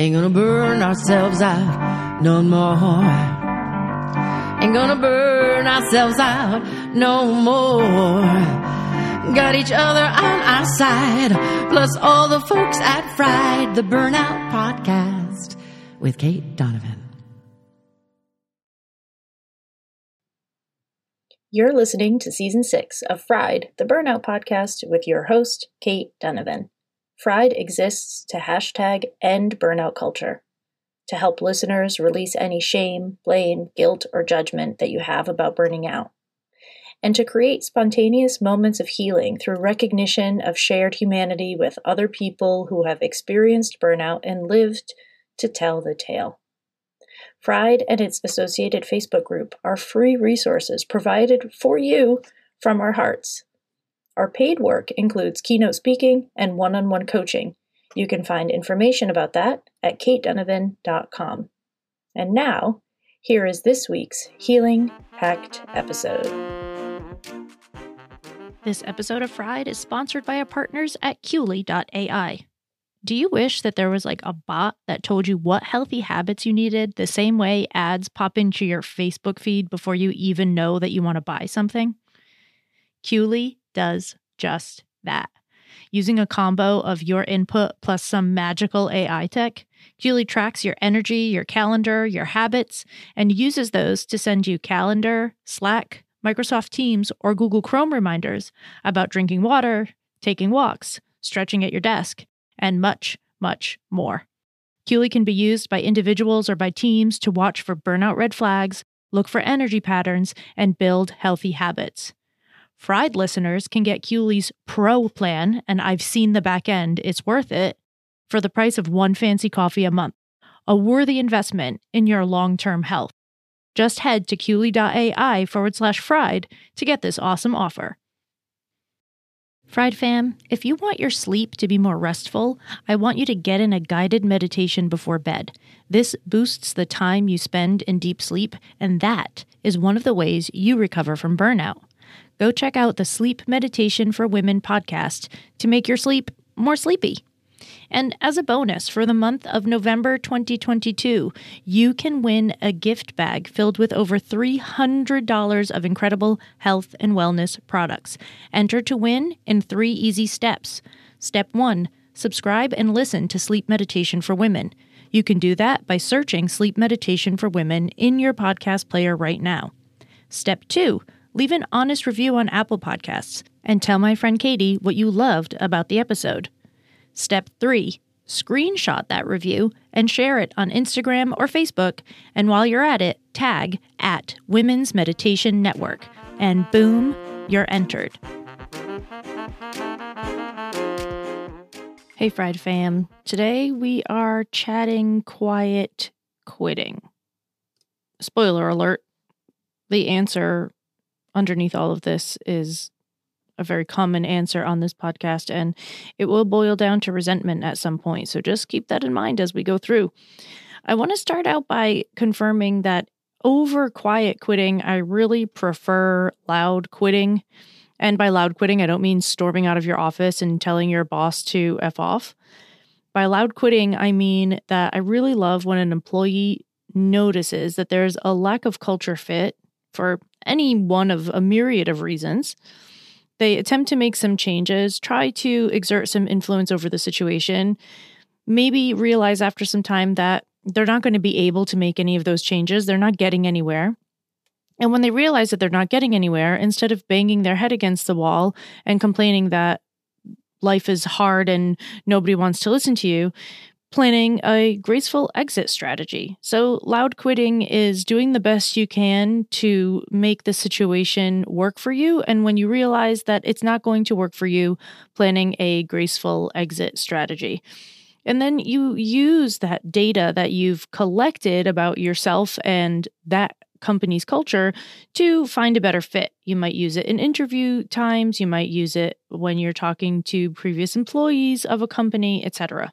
Ain't gonna burn ourselves out no more. Ain't gonna burn ourselves out no more. Got each other on our side, plus all the folks at Fried, the Burnout Podcast with Cait Donovan. You're listening to season six of Fried, the Burnout Podcast with your host, Cait Donovan. Fried exists to hashtag end burnout culture, to help listeners release any shame, blame, guilt, or judgment that you have about burning out, and to create spontaneous moments of healing through recognition of shared humanity with other people who have experienced burnout and lived to tell the tale. Fried and its associated Facebook group are free resources provided for you from our hearts our paid work includes keynote speaking and one on one coaching. You can find information about that at caitdonovan.com. And now, here is this week's Healing Packed episode. This episode of Fried is sponsored by our partners at Quli.ai. Do you wish that there was like a bot that told you what healthy habits you needed the same way ads pop into your Facebook feed before you even know that you want to buy something? Quli does just that. Using a combo of your input plus some magical AI tech, Quli tracks your energy, your calendar, your habits, and uses those to send you calendar, Slack, Microsoft Teams, or Google Chrome reminders about drinking water, taking walks, stretching at your desk, and much, much more. Quli can be used by individuals or by teams to watch for burnout red flags, look for energy patterns, and build healthy habits. Fried listeners can get Quli's Pro plan, and I've seen the back end, it's worth it, for the price of one fancy coffee a month. A worthy investment in your long term health. Just head to Quli.ai forward slash fried to get this awesome offer. Fried fam, if you want your sleep to be more restful, I want you to get in a guided meditation before bed. This boosts the time you spend in deep sleep, and that is one of the ways you recover from burnout go check out the Sleep Meditation for Women podcast to make your sleep more sleepy. And as a bonus for the month of November 2022, you can win a gift bag filled with over $300 of incredible health and wellness products. Enter to win in three easy steps. Step one subscribe and listen to Sleep Meditation for Women. You can do that by searching Sleep Meditation for Women in your podcast player right now. Step two leave an honest review on Apple Podcasts, and tell my friend Katie what you loved about the episode. Step 3 Screenshot that review and share it on Instagram or Facebook. And while you're at it, tag at Women's Meditation Network. And boom, you're entered. Hey, Fried Fam. Today we are chatting quiet quitting. Spoiler alert the answer underneath all of this is a very common answer on this podcast, and it will boil down to resentment at some point. So just keep that in mind as we go through. I want to start out by confirming that over quiet quitting, I really prefer loud quitting. And by loud quitting, I don't mean storming out of your office and telling your boss to F off. By loud quitting, I mean that I really love when an employee notices that there's a lack of culture fit for any one of a myriad of reasons. They attempt to make some changes, try to exert some influence over the situation, maybe realize after some time that they're not going to be able to make any of those changes. They're not getting anywhere. And when they realize that they're not getting anywhere, instead of banging their head against the wall and complaining that life is hard and nobody wants to listen to you, planning a graceful exit strategy. So, loud quitting is doing the best you can to make the situation work for you. And when you realize that it's not going to work for you, planning a graceful exit strategy. And then you use that data that you've collected about yourself and that company's culture to find a better fit. You might use it in interview times, you might use it when you're talking to previous employees of a company, etc.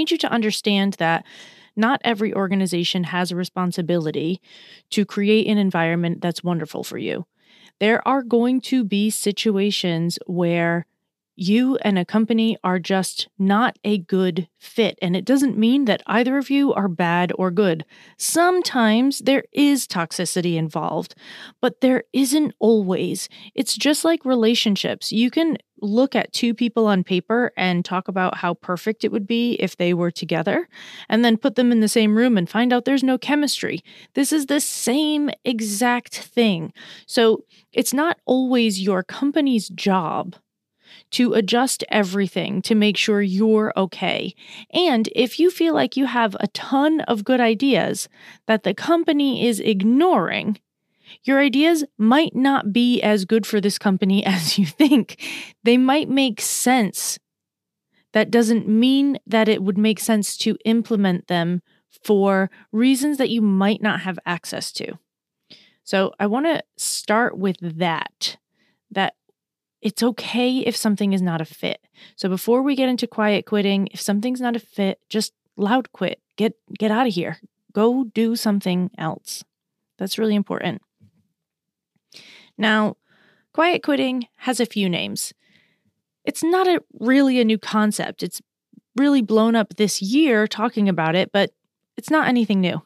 Need you to understand that not every organization has a responsibility to create an environment that's wonderful for you. There are going to be situations where you and a company are just not a good fit. And it doesn't mean that either of you are bad or good. Sometimes there is toxicity involved, but there isn't always. It's just like relationships. You can look at two people on paper and talk about how perfect it would be if they were together, and then put them in the same room and find out there's no chemistry. This is the same exact thing. So it's not always your company's job to adjust everything to make sure you're okay. And if you feel like you have a ton of good ideas that the company is ignoring, your ideas might not be as good for this company as you think. They might make sense. That doesn't mean that it would make sense to implement them for reasons that you might not have access to. So I want to start with that. That it's okay if something is not a fit. So before we get into quiet quitting, if something's not a fit, just loud quit. Get get out of here. Go do something else. That's really important. Now, quiet quitting has a few names. It's not a really a new concept. It's really blown up this year talking about it, but it's not anything new.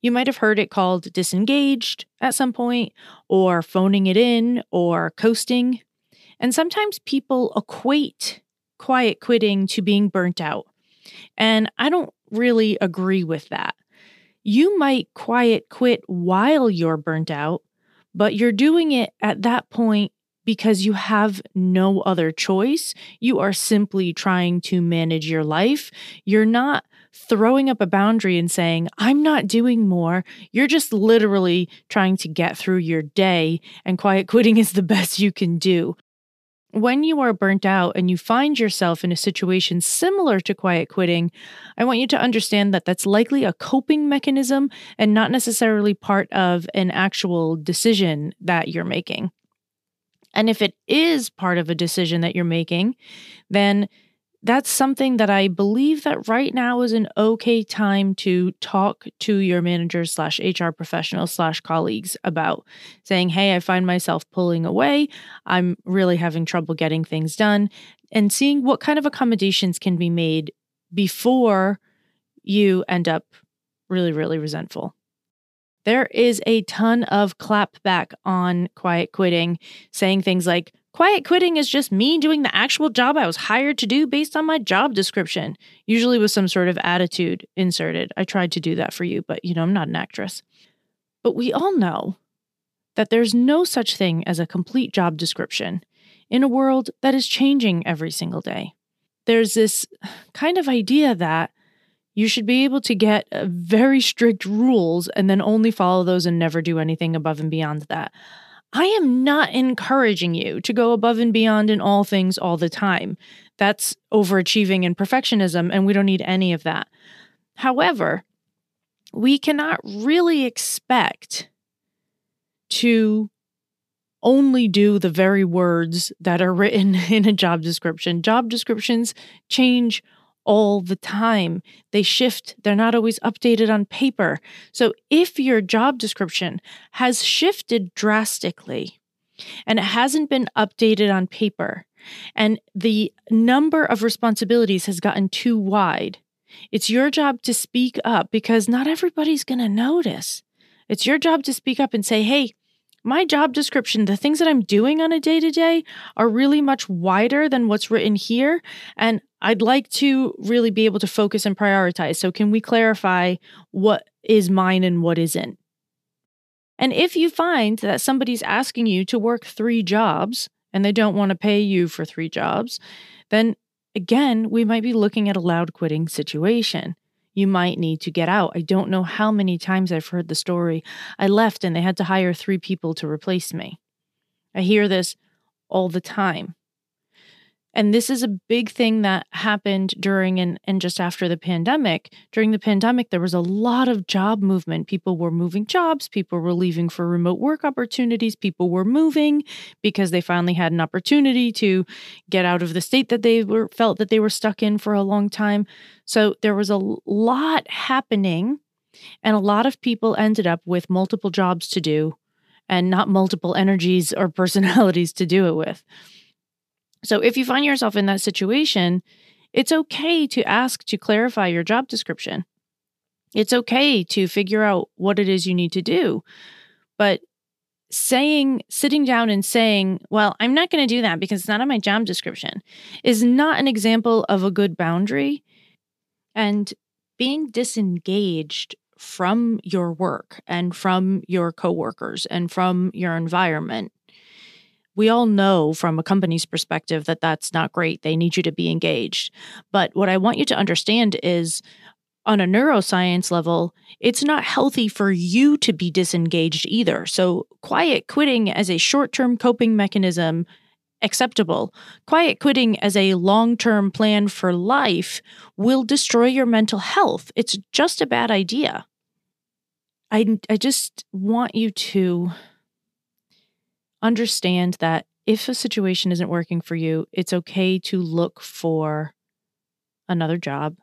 You might have heard it called disengaged at some point, or phoning it in, or coasting. And sometimes people equate quiet quitting to being burnt out. And I don't really agree with that. You might quiet quit while you're burnt out, but you're doing it at that point because you have no other choice. You are simply trying to manage your life. You're not throwing up a boundary and saying, I'm not doing more. You're just literally trying to get through your day, and quiet quitting is the best you can do. When you are burnt out and you find yourself in a situation similar to quiet quitting, I want you to understand that that's likely a coping mechanism and not necessarily part of an actual decision that you're making. And if it is part of a decision that you're making, then that's something that I believe that right now is an okay time to talk to your managers slash HR professionals slash colleagues about saying, hey, I find myself pulling away. I'm really having trouble getting things done and seeing what kind of accommodations can be made before you end up really, really resentful. There is a ton of clapback on quiet quitting, saying things like, Quiet quitting is just me doing the actual job I was hired to do based on my job description, usually with some sort of attitude inserted. I tried to do that for you, but you know, I'm not an actress. But we all know that there's no such thing as a complete job description in a world that is changing every single day. There's this kind of idea that you should be able to get uh, very strict rules and then only follow those and never do anything above and beyond that. I am not encouraging you to go above and beyond in all things all the time. That's overachieving and perfectionism, and we don't need any of that. However, we cannot really expect to only do the very words that are written in a job description. Job descriptions change all the time. They shift, they're not always updated on paper. So if your job description has shifted drastically and it hasn't been updated on paper, and the number of responsibilities has gotten too wide, it's your job to speak up because not everybody's going to notice. It's your job to speak up and say, hey, my job description, the things that I'm doing on a day to day are really much wider than what's written here. And I'd like to really be able to focus and prioritize. So, can we clarify what is mine and what isn't? And if you find that somebody's asking you to work three jobs and they don't want to pay you for three jobs, then again, we might be looking at a loud quitting situation you might need to get out. I don't know how many times I've heard the story. I left and they had to hire three people to replace me. I hear this all the time. And this is a big thing that happened during and, and just after the pandemic. During the pandemic, there was a lot of job movement. People were moving jobs, people were leaving for remote work opportunities, people were moving because they finally had an opportunity to get out of the state that they were felt that they were stuck in for a long time. So there was a lot happening, and a lot of people ended up with multiple jobs to do and not multiple energies or personalities to do it with. So if you find yourself in that situation, it's okay to ask to clarify your job description. It's okay to figure out what it is you need to do. But saying, sitting down and saying, well, I'm not going to do that because it's not on my job description is not an example of a good boundary. And being disengaged from your work and from your coworkers and from your environment we all know from a company's perspective that that's not great. They need you to be engaged. But what I want you to understand is on a neuroscience level, it's not healthy for you to be disengaged either. So, quiet quitting as a short term coping mechanism, acceptable. Quiet quitting as a long term plan for life will destroy your mental health. It's just a bad idea. I, I just want you to understand that if a situation isn't working for you, it's okay to look for another job,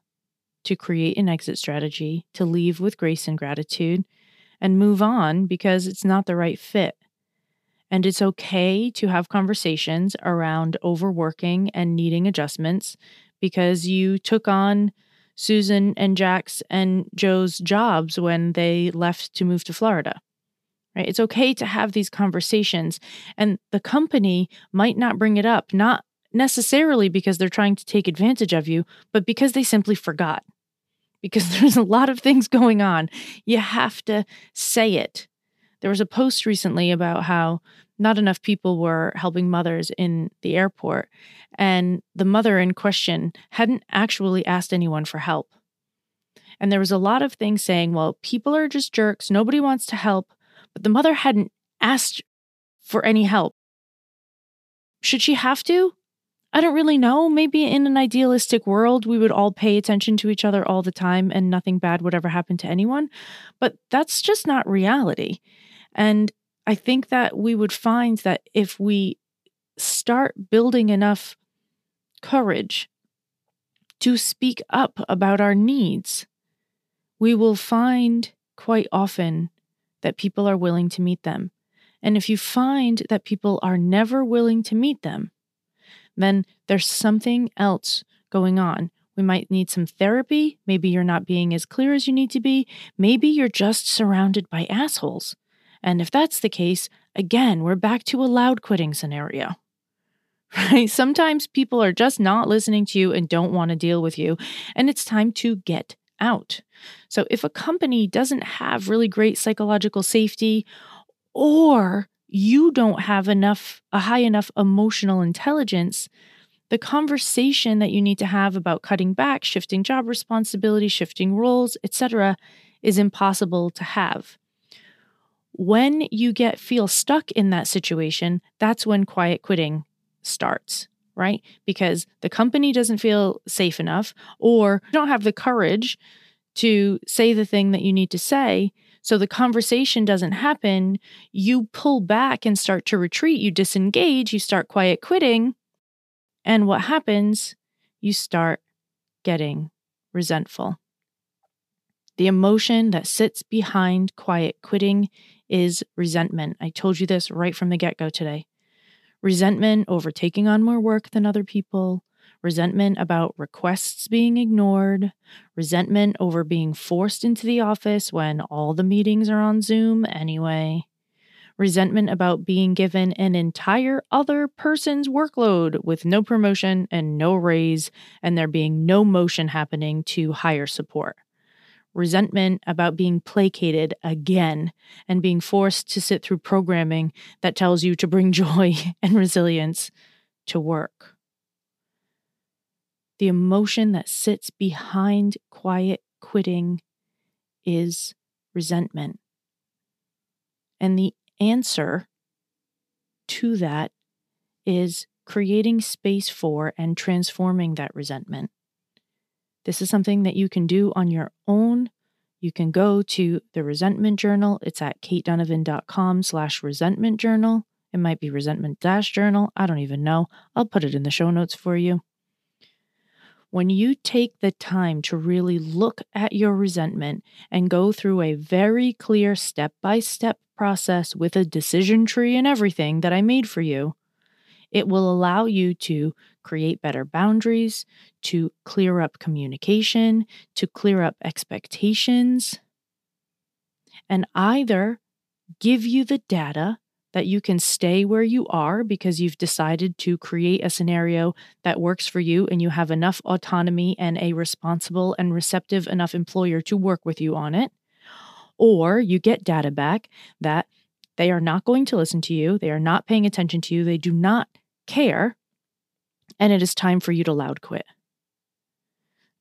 to create an exit strategy, to leave with grace and gratitude, and move on because it's not the right fit. And it's okay to have conversations around overworking and needing adjustments because you took on Susan and Jack's and Joe's jobs when they left to move to Florida right? It's okay to have these conversations. And the company might not bring it up, not necessarily because they're trying to take advantage of you, but because they simply forgot. Because there's a lot of things going on. You have to say it. There was a post recently about how not enough people were helping mothers in the airport, and the mother in question hadn't actually asked anyone for help. And there was a lot of things saying, well, people are just jerks. Nobody wants to help but the mother hadn't asked for any help. Should she have to? I don't really know. Maybe in an idealistic world, we would all pay attention to each other all the time and nothing bad would ever happen to anyone. But that's just not reality. And I think that we would find that if we start building enough courage to speak up about our needs, we will find quite often that people are willing to meet them. And if you find that people are never willing to meet them, then there's something else going on. We might need some therapy. Maybe you're not being as clear as you need to be. Maybe you're just surrounded by assholes. And if that's the case, again, we're back to a loud quitting scenario. Right? Sometimes people are just not listening to you and don't want to deal with you, and it's time to get out. So if a company doesn't have really great psychological safety or you don't have enough a high enough emotional intelligence, the conversation that you need to have about cutting back, shifting job responsibility, shifting roles, etc., is impossible to have. When you get feel stuck in that situation, that's when quiet quitting starts right? Because the company doesn't feel safe enough or you don't have the courage to say the thing that you need to say. So the conversation doesn't happen. You pull back and start to retreat. You disengage. You start quiet quitting. And what happens? You start getting resentful. The emotion that sits behind quiet quitting is resentment. I told you this right from the get go today. Resentment over taking on more work than other people, resentment about requests being ignored, resentment over being forced into the office when all the meetings are on Zoom anyway, resentment about being given an entire other person's workload with no promotion and no raise, and there being no motion happening to hire support resentment about being placated again and being forced to sit through programming that tells you to bring joy and resilience to work. The emotion that sits behind quiet quitting is resentment. And the answer to that is creating space for and transforming that resentment. This is something that you can do on your own. You can go to the resentment journal. It's at caitdonovan.com slash resentment journal. It might be resentment dash journal. I don't even know. I'll put it in the show notes for you. When you take the time to really look at your resentment and go through a very clear step by step process with a decision tree and everything that I made for you, it will allow you to create better boundaries, to clear up communication, to clear up expectations, and either give you the data that you can stay where you are because you've decided to create a scenario that works for you and you have enough autonomy and a responsible and receptive enough employer to work with you on it. Or you get data back that they are not going to listen to you, they are not paying attention to you, they do not care, and it is time for you to loud quit.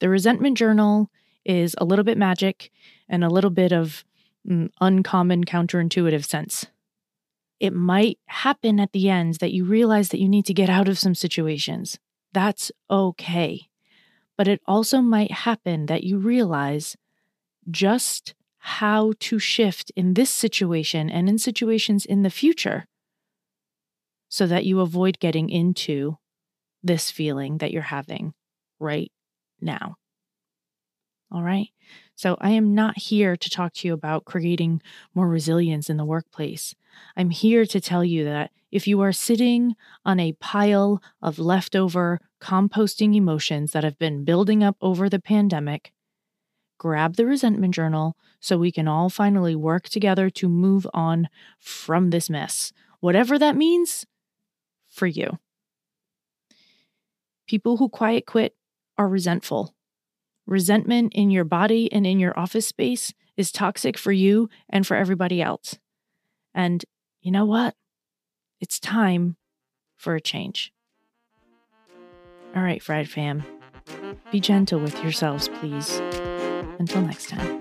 The resentment journal is a little bit magic and a little bit of mm, uncommon counterintuitive sense. It might happen at the end that you realize that you need to get out of some situations. That's okay. But it also might happen that you realize just how to shift in this situation and in situations in the future so that you avoid getting into this feeling that you're having right now. All right. So, I am not here to talk to you about creating more resilience in the workplace. I'm here to tell you that if you are sitting on a pile of leftover composting emotions that have been building up over the pandemic, grab the resentment journal so we can all finally work together to move on from this mess. Whatever that means, for you. People who quiet quit are resentful. Resentment in your body and in your office space is toxic for you and for everybody else. And you know what? It's time for a change. All right, Fried Fam, be gentle with yourselves, please. Until next time.